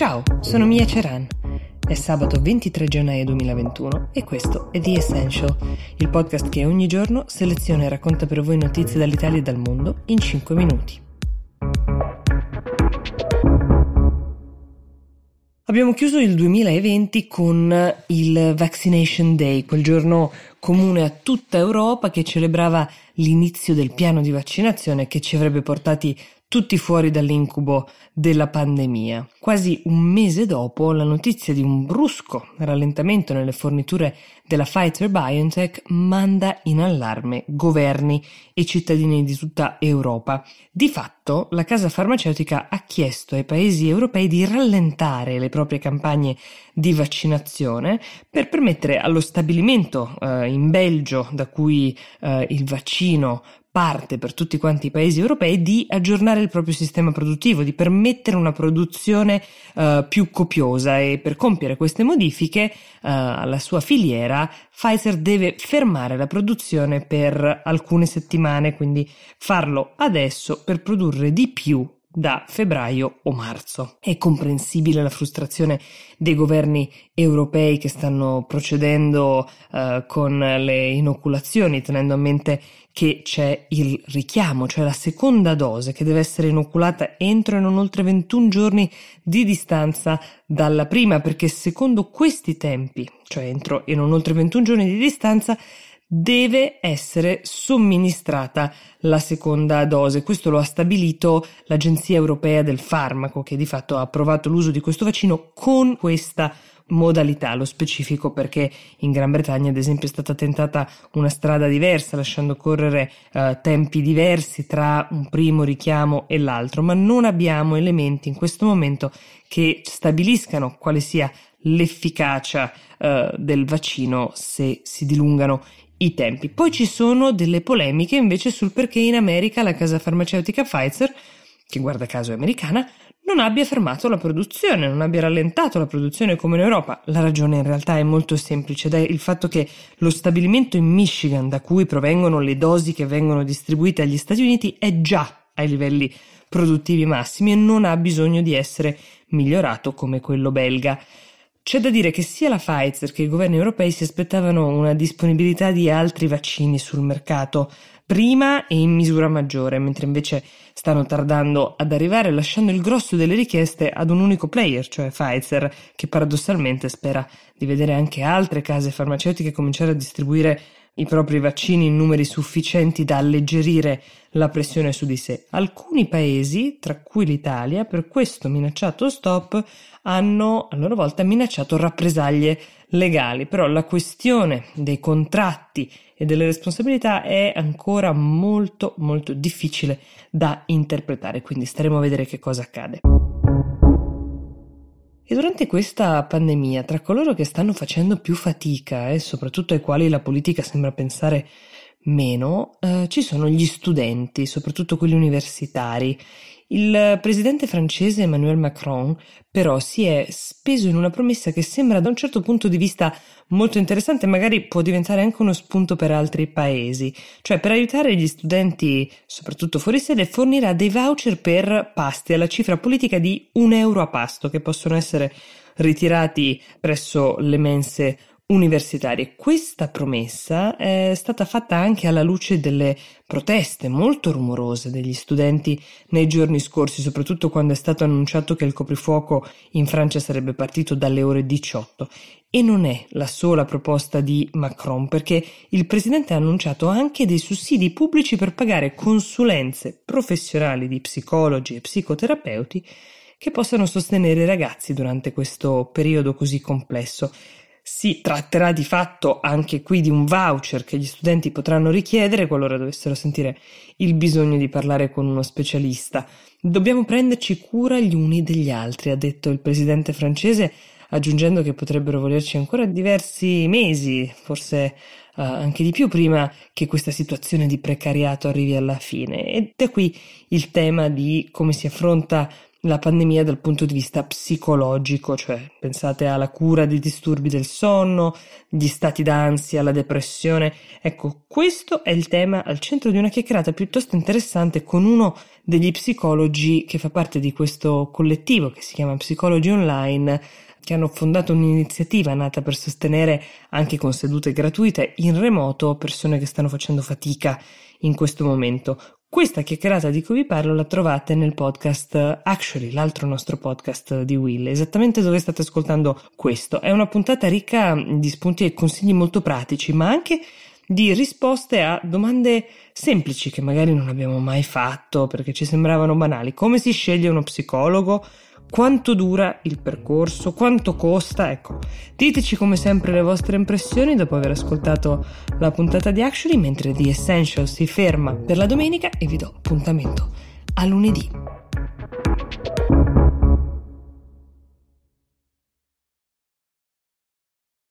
Ciao, sono Mia Ceran. È sabato 23 gennaio 2021 e questo è The Essential, il podcast che ogni giorno seleziona e racconta per voi notizie dall'Italia e dal mondo in 5 minuti. Abbiamo chiuso il 2020 con il Vaccination Day, quel giorno comune a tutta Europa che celebrava l'inizio del piano di vaccinazione che ci avrebbe portati tutti fuori dall'incubo della pandemia. Quasi un mese dopo la notizia di un brusco rallentamento nelle forniture della Pfizer BioNTech manda in allarme governi e cittadini di tutta Europa. Di fatto, la casa farmaceutica ha chiesto ai paesi europei di rallentare le proprie campagne di vaccinazione per permettere allo stabilimento eh, in Belgio, da cui eh, il vaccino parte per tutti quanti i paesi europei di aggiornare il proprio sistema produttivo, di permettere una produzione uh, più copiosa. E per compiere queste modifiche uh, alla sua filiera Pfizer deve fermare la produzione per alcune settimane, quindi farlo adesso per produrre di più da febbraio o marzo. È comprensibile la frustrazione dei governi europei che stanno procedendo uh, con le inoculazioni, tenendo a mente che c'è il richiamo, cioè la seconda dose che deve essere inoculata entro e non oltre 21 giorni di distanza dalla prima, perché secondo questi tempi, cioè entro e non oltre 21 giorni di distanza, deve essere somministrata la seconda dose. Questo lo ha stabilito l'Agenzia Europea del Farmaco, che di fatto ha approvato l'uso di questo vaccino con questa modalità, lo specifico perché in Gran Bretagna ad esempio è stata tentata una strada diversa lasciando correre uh, tempi diversi tra un primo richiamo e l'altro, ma non abbiamo elementi in questo momento che stabiliscano quale sia l'efficacia uh, del vaccino se si dilungano i tempi. Poi ci sono delle polemiche invece sul perché in America la casa farmaceutica Pfizer, che guarda caso è americana, non abbia fermato la produzione, non abbia rallentato la produzione come in Europa. La ragione in realtà è molto semplice ed è il fatto che lo stabilimento in Michigan da cui provengono le dosi che vengono distribuite agli Stati Uniti è già ai livelli produttivi massimi e non ha bisogno di essere migliorato come quello belga. C'è da dire che sia la Pfizer che i governi europei si aspettavano una disponibilità di altri vaccini sul mercato prima e in misura maggiore, mentre invece stanno tardando ad arrivare lasciando il grosso delle richieste ad un unico player, cioè Pfizer, che paradossalmente spera di vedere anche altre case farmaceutiche cominciare a distribuire i propri vaccini in numeri sufficienti da alleggerire la pressione su di sé. Alcuni paesi, tra cui l'Italia, per questo minacciato stop hanno a loro volta minacciato rappresaglie legali, però la questione dei contratti e delle responsabilità è ancora molto molto difficile da interpretare, quindi staremo a vedere che cosa accade. E durante questa pandemia, tra coloro che stanno facendo più fatica e soprattutto ai quali la politica sembra pensare meno, eh, ci sono gli studenti, soprattutto quelli universitari. Il presidente francese Emmanuel Macron però si è speso in una promessa che sembra da un certo punto di vista molto interessante, magari può diventare anche uno spunto per altri paesi, cioè per aiutare gli studenti, soprattutto fuori sede, fornirà dei voucher per pasti alla cifra politica di un euro a pasto che possono essere ritirati presso le mense universitarie. Questa promessa è stata fatta anche alla luce delle proteste molto rumorose degli studenti nei giorni scorsi, soprattutto quando è stato annunciato che il coprifuoco in Francia sarebbe partito dalle ore 18. E non è la sola proposta di Macron, perché il presidente ha annunciato anche dei sussidi pubblici per pagare consulenze professionali di psicologi e psicoterapeuti che possano sostenere i ragazzi durante questo periodo così complesso. Si tratterà di fatto anche qui di un voucher che gli studenti potranno richiedere qualora dovessero sentire il bisogno di parlare con uno specialista. Dobbiamo prenderci cura gli uni degli altri, ha detto il presidente francese, aggiungendo che potrebbero volerci ancora diversi mesi, forse uh, anche di più, prima che questa situazione di precariato arrivi alla fine. Ed è qui il tema di come si affronta la pandemia dal punto di vista psicologico, cioè pensate alla cura dei disturbi del sonno, gli stati d'ansia, la depressione. Ecco, questo è il tema al centro di una chiacchierata piuttosto interessante con uno degli psicologi che fa parte di questo collettivo che si chiama Psicologi Online, che hanno fondato un'iniziativa nata per sostenere anche con sedute gratuite in remoto persone che stanno facendo fatica in questo momento. Questa chiacchierata di cui vi parlo la trovate nel podcast Actually, l'altro nostro podcast di Will, esattamente dove state ascoltando questo. È una puntata ricca di spunti e consigli molto pratici, ma anche di risposte a domande semplici che magari non abbiamo mai fatto perché ci sembravano banali. Come si sceglie uno psicologo? Quanto dura il percorso, quanto costa, ecco. Diteci come sempre le vostre impressioni dopo aver ascoltato la puntata di Actually, mentre The Essential si ferma per la domenica e vi do appuntamento a lunedì.